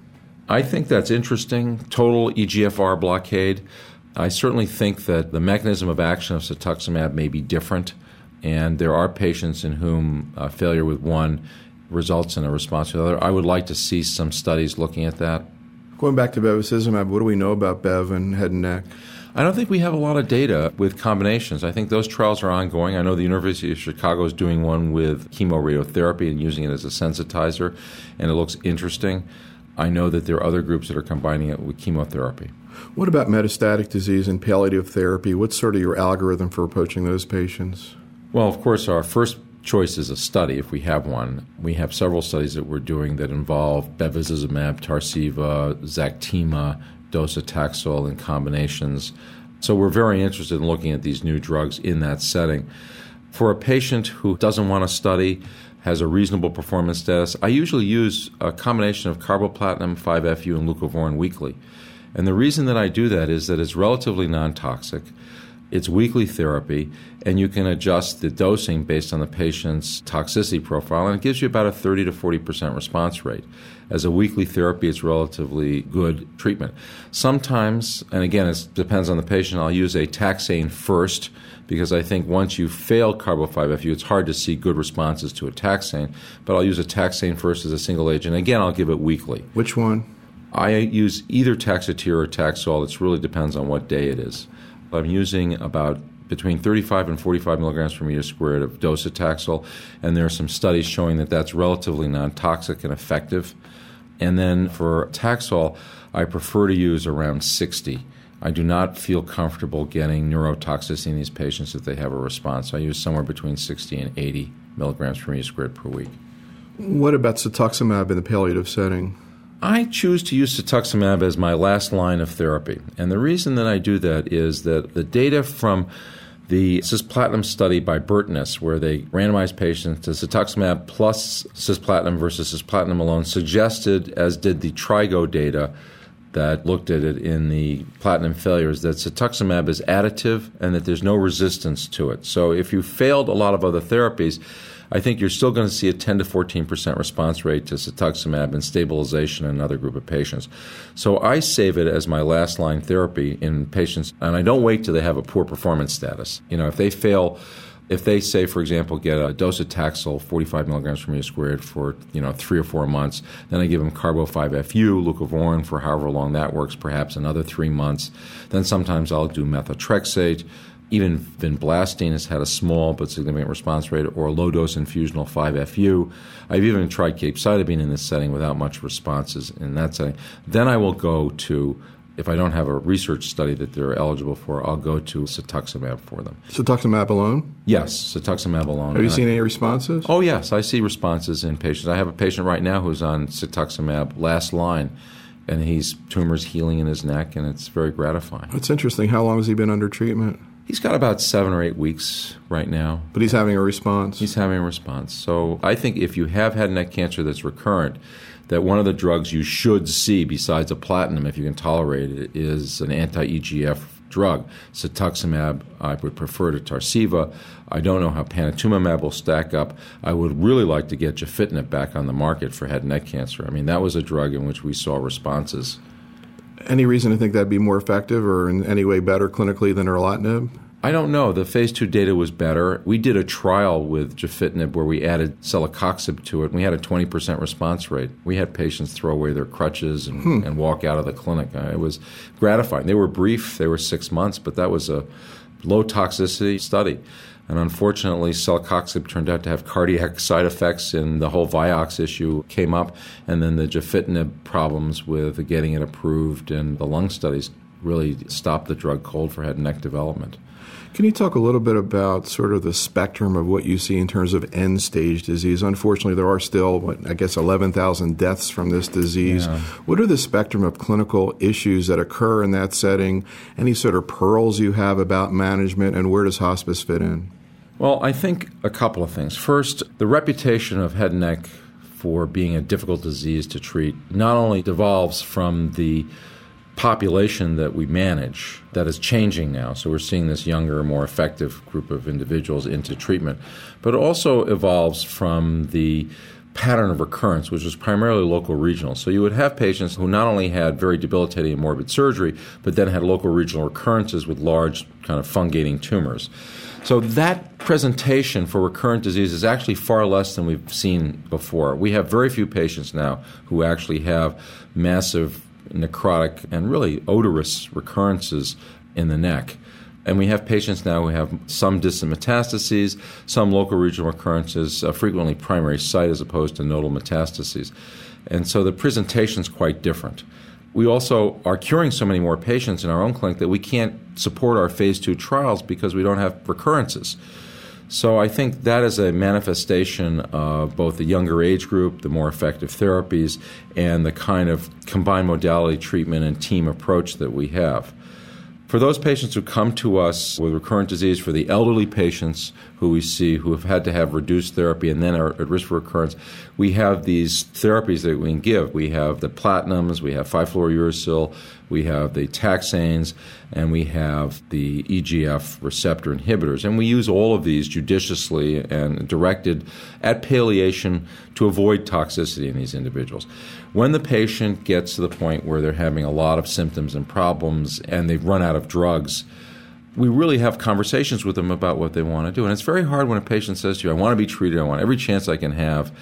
I think that's interesting. Total EGFR blockade. I certainly think that the mechanism of action of cetuximab may be different, and there are patients in whom uh, failure with one results in a response to the other. I would like to see some studies looking at that. Going back to bevacizumab, what do we know about Bev and head and neck? I don't think we have a lot of data with combinations. I think those trials are ongoing. I know the University of Chicago is doing one with chemoradiotherapy and using it as a sensitizer, and it looks interesting. I know that there are other groups that are combining it with chemotherapy. What about metastatic disease and palliative therapy? What's sort of your algorithm for approaching those patients? Well, of course, our first choice is a study, if we have one. We have several studies that we're doing that involve bevacizumab, Tarceva, Zactima, docetaxel, and combinations. So we're very interested in looking at these new drugs in that setting. For a patient who doesn't want to study, has a reasonable performance status, I usually use a combination of carboplatin, 5-FU, and leucovorin weekly. And the reason that I do that is that it's relatively non toxic It's weekly therapy, and you can adjust the dosing based on the patient's toxicity profile, and it gives you about a 30 to 40 percent response rate. As a weekly therapy, it's relatively good treatment. Sometimes, and again, it depends on the patient, I'll use a taxane first because I think once you fail carbo 5-FU, it's hard to see good responses to a taxane. But I'll use a taxane first as a single agent. Again, I'll give it weekly. Which one? I use either Taxotere or Taxol. It really depends on what day it is. I'm using about between 35 and 45 milligrams per meter squared of docetaxel, and there are some studies showing that that's relatively non-toxic and effective. And then for Taxol, I prefer to use around 60. I do not feel comfortable getting neurotoxicity in these patients if they have a response. I use somewhere between 60 and 80 milligrams per meter squared per week. What about cetuximab in the palliative setting? I choose to use cetuximab as my last line of therapy. And the reason that I do that is that the data from the cisplatin study by Burtness, where they randomized patients to cetuximab plus cisplatin versus cisplatin alone, suggested, as did the Trigo data that looked at it in the platinum failures, that cetuximab is additive and that there's no resistance to it. So if you failed a lot of other therapies, I think you're still going to see a 10 to 14 percent response rate to cetuximab and stabilization in another group of patients. So I save it as my last line therapy in patients, and I don't wait till they have a poor performance status. You know, if they fail if they say, for example, get a dose of Taxol, 45 milligrams per meter squared for you know three or four months, then I give them Carbo 5-FU, leucovorin for however long that works, perhaps another three months. Then sometimes I'll do methotrexate. Even vinblastine has had a small but significant response rate, or low dose infusional 5-FU. I've even tried capecitabine in this setting without much responses in that setting. Then I will go to if I don't have a research study that they're eligible for, I'll go to cetuximab for them. Cetuximab alone? Yes, cetuximab alone. Have you seen any responses? Oh, yes, I see responses in patients. I have a patient right now who's on cetuximab last line, and he's tumors healing in his neck, and it's very gratifying. That's interesting. How long has he been under treatment? He's got about seven or eight weeks right now. But he's having a response? He's having a response. So I think if you have had neck cancer that's recurrent, that one of the drugs you should see besides a platinum, if you can tolerate it, is an anti-EGF drug. Cetuximab, I would prefer to Tarceva. I don't know how panitumumab will stack up. I would really like to get gefitinib back on the market for head and neck cancer. I mean, that was a drug in which we saw responses. Any reason to think that'd be more effective or in any way better clinically than erlotinib? I don't know. The phase two data was better. We did a trial with gefitinib where we added celecoxib to it, and we had a 20% response rate. We had patients throw away their crutches and, hmm. and walk out of the clinic. It was gratifying. They were brief, they were six months, but that was a low toxicity study. And unfortunately, celecoxib turned out to have cardiac side effects, and the whole Vioxx issue came up. And then the gefitinib problems with getting it approved and the lung studies really stopped the drug cold for head and neck development. Can you talk a little bit about sort of the spectrum of what you see in terms of end stage disease? Unfortunately, there are still, what, I guess, 11,000 deaths from this disease. Yeah. What are the spectrum of clinical issues that occur in that setting? Any sort of pearls you have about management, and where does hospice fit in? Well, I think a couple of things. First, the reputation of head and neck for being a difficult disease to treat not only devolves from the population that we manage that is changing now. So we're seeing this younger, more effective group of individuals into treatment. But it also evolves from the pattern of recurrence, which was primarily local regional. So you would have patients who not only had very debilitating and morbid surgery, but then had local regional recurrences with large kind of fungating tumors. So that presentation for recurrent disease is actually far less than we've seen before. We have very few patients now who actually have massive necrotic and really odorous recurrences in the neck. And we have patients now who have some distant metastases, some local regional recurrences, uh, frequently primary site as opposed to nodal metastases. And so the presentation is quite different. We also are curing so many more patients in our own clinic that we can't support our phase two trials because we don't have recurrences. So I think that is a manifestation of both the younger age group, the more effective therapies, and the kind of combined modality treatment and team approach that we have. For those patients who come to us with recurrent disease, for the elderly patients who we see who have had to have reduced therapy and then are at risk for recurrence, we have these therapies that we can give. We have the platinums, we have 5-fluorouracil, we have the taxanes, and we have the EGF receptor inhibitors. And we use all of these judiciously and directed at palliation to avoid toxicity in these individuals. When the patient gets to the point where they're having a lot of symptoms and problems and they've run out of drugs, we really have conversations with them about what they want to do. And it's very hard when a patient says to you, I want to be treated, I want every chance I can have.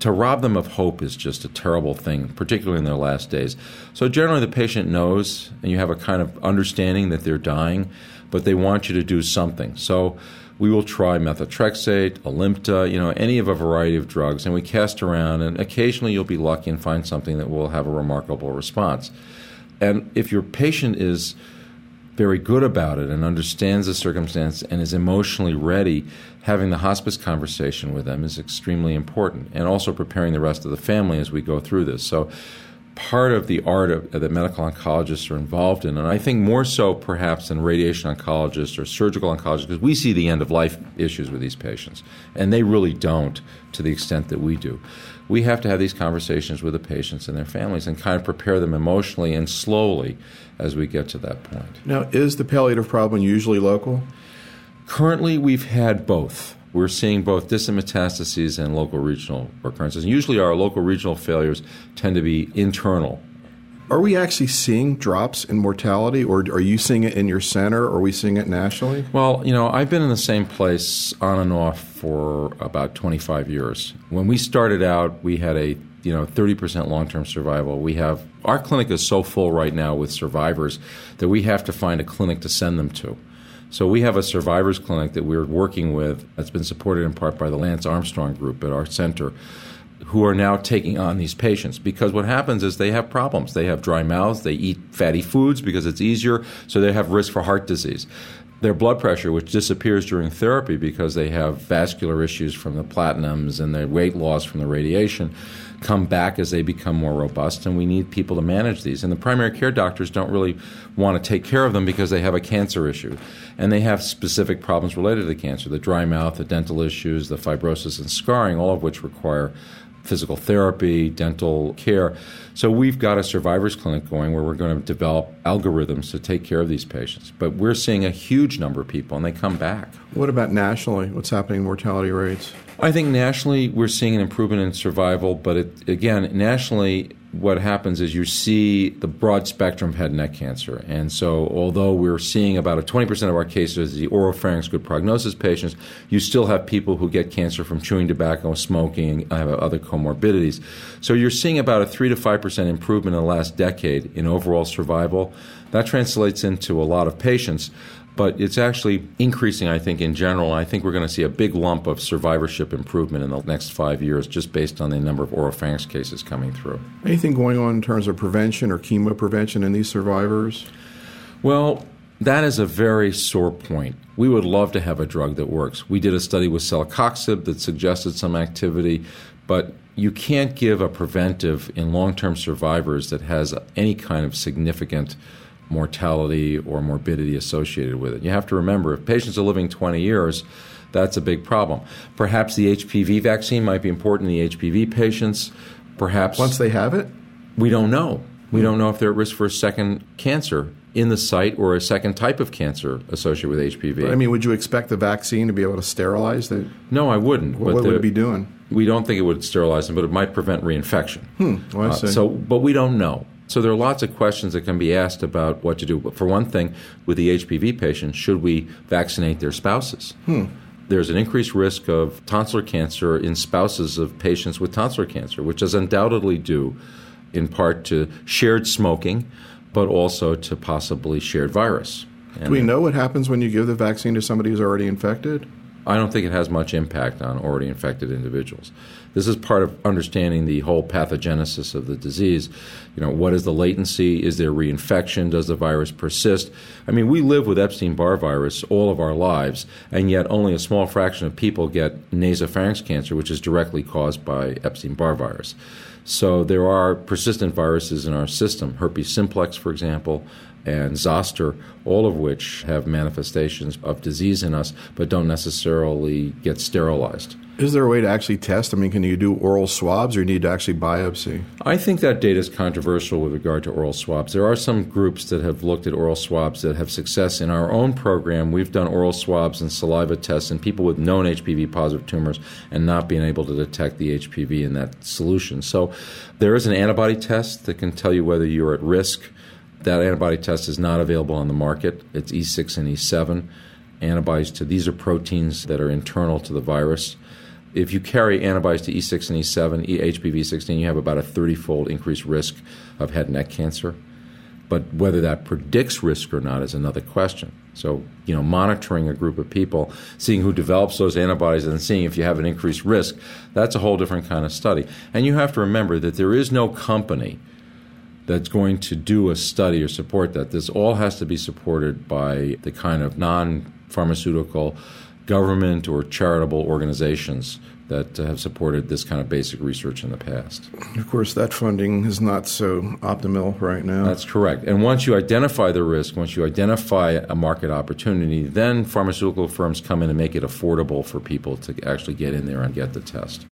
To rob them of hope is just a terrible thing, particularly in their last days. So, generally, the patient knows, and you have a kind of understanding that they're dying, but they want you to do something. So, we will try methotrexate, Alimta, you know, any of a variety of drugs, and we cast around, and occasionally you'll be lucky and find something that will have a remarkable response. And if your patient is very good about it and understands the circumstance and is emotionally ready, having the hospice conversation with them is extremely important. And also preparing the rest of the family as we go through this. So, part of the art of, that medical oncologists are involved in, and I think more so perhaps than radiation oncologists or surgical oncologists, because we see the end of life issues with these patients, and they really don't to the extent that we do we have to have these conversations with the patients and their families and kind of prepare them emotionally and slowly as we get to that point. Now, is the palliative problem usually local? Currently, we've had both. We're seeing both distant metastases and local regional recurrences. And usually, our local regional failures tend to be internal are we actually seeing drops in mortality, or are you seeing it in your center, or are we seeing it nationally? Well, you know, I've been in the same place on and off for about 25 years. When we started out, we had a you know 30% long-term survival. We have our clinic is so full right now with survivors that we have to find a clinic to send them to. So we have a survivors clinic that we're working with that's been supported in part by the Lance Armstrong Group at our center who are now taking on these patients because what happens is they have problems. They have dry mouths, they eat fatty foods because it's easier, so they have risk for heart disease. Their blood pressure, which disappears during therapy because they have vascular issues from the platinums and their weight loss from the radiation, come back as they become more robust, and we need people to manage these. And the primary care doctors don't really want to take care of them because they have a cancer issue. And they have specific problems related to the cancer the dry mouth, the dental issues, the fibrosis and scarring, all of which require physical therapy, dental care. So we've got a survivors clinic going where we're going to develop algorithms to take care of these patients. But we're seeing a huge number of people and they come back. What about nationally? What's happening in mortality rates? I think nationally we're seeing an improvement in survival, but it, again, nationally what happens is you see the broad spectrum of head and neck cancer. And so, although we're seeing about a 20% of our cases, the oropharynx good prognosis patients, you still have people who get cancer from chewing tobacco, smoking, and have other comorbidities. So, you're seeing about a 3 to 5% improvement in the last decade in overall survival. That translates into a lot of patients but it's actually increasing, I think, in general. I think we're going to see a big lump of survivorship improvement in the next five years just based on the number of oropharynx cases coming through. Anything going on in terms of prevention or chemo prevention in these survivors? Well, that is a very sore point. We would love to have a drug that works. We did a study with celecoxib that suggested some activity, but you can't give a preventive in long term survivors that has any kind of significant mortality or morbidity associated with it. You have to remember if patients are living 20 years, that's a big problem. Perhaps the HPV vaccine might be important in the HPV patients. Perhaps once they have it, we don't know. We don't know if they're at risk for a second cancer in the site or a second type of cancer associated with HPV. But, I mean, would you expect the vaccine to be able to sterilize the? No, I wouldn't. What, what would it be doing? We don't think it would sterilize them, but it might prevent reinfection. Hmm. Well, uh, so, but we don't know. So there are lots of questions that can be asked about what to do. But for one thing, with the HPV patients, should we vaccinate their spouses? Hmm. There's an increased risk of tonsillar cancer in spouses of patients with tonsillar cancer, which is undoubtedly due in part to shared smoking, but also to possibly shared virus. And do we know what happens when you give the vaccine to somebody who's already infected? I don't think it has much impact on already infected individuals. This is part of understanding the whole pathogenesis of the disease. You know, what is the latency? Is there reinfection? Does the virus persist? I mean, we live with Epstein Barr virus all of our lives, and yet only a small fraction of people get nasopharynx cancer, which is directly caused by Epstein Barr virus. So there are persistent viruses in our system, herpes simplex, for example, and zoster, all of which have manifestations of disease in us, but don't necessarily get sterilized. Is there a way to actually test? I mean, can you do oral swabs or you need to actually biopsy? I think that data is controversial with regard to oral swabs. There are some groups that have looked at oral swabs that have success. In our own program, we've done oral swabs and saliva tests in people with known HPV positive tumors and not being able to detect the HPV in that solution. So there is an antibody test that can tell you whether you're at risk. That antibody test is not available on the market. It's E6 and E7 antibodies to these are proteins that are internal to the virus if you carry antibodies to E6 and E7, HPV 16, you have about a 30 fold increased risk of head and neck cancer. But whether that predicts risk or not is another question. So, you know, monitoring a group of people, seeing who develops those antibodies and seeing if you have an increased risk, that's a whole different kind of study. And you have to remember that there is no company that's going to do a study or support that. This all has to be supported by the kind of non pharmaceutical government or charitable organizations that have supported this kind of basic research in the past. Of course, that funding is not so optimal right now. That's correct. And once you identify the risk, once you identify a market opportunity, then pharmaceutical firms come in and make it affordable for people to actually get in there and get the test.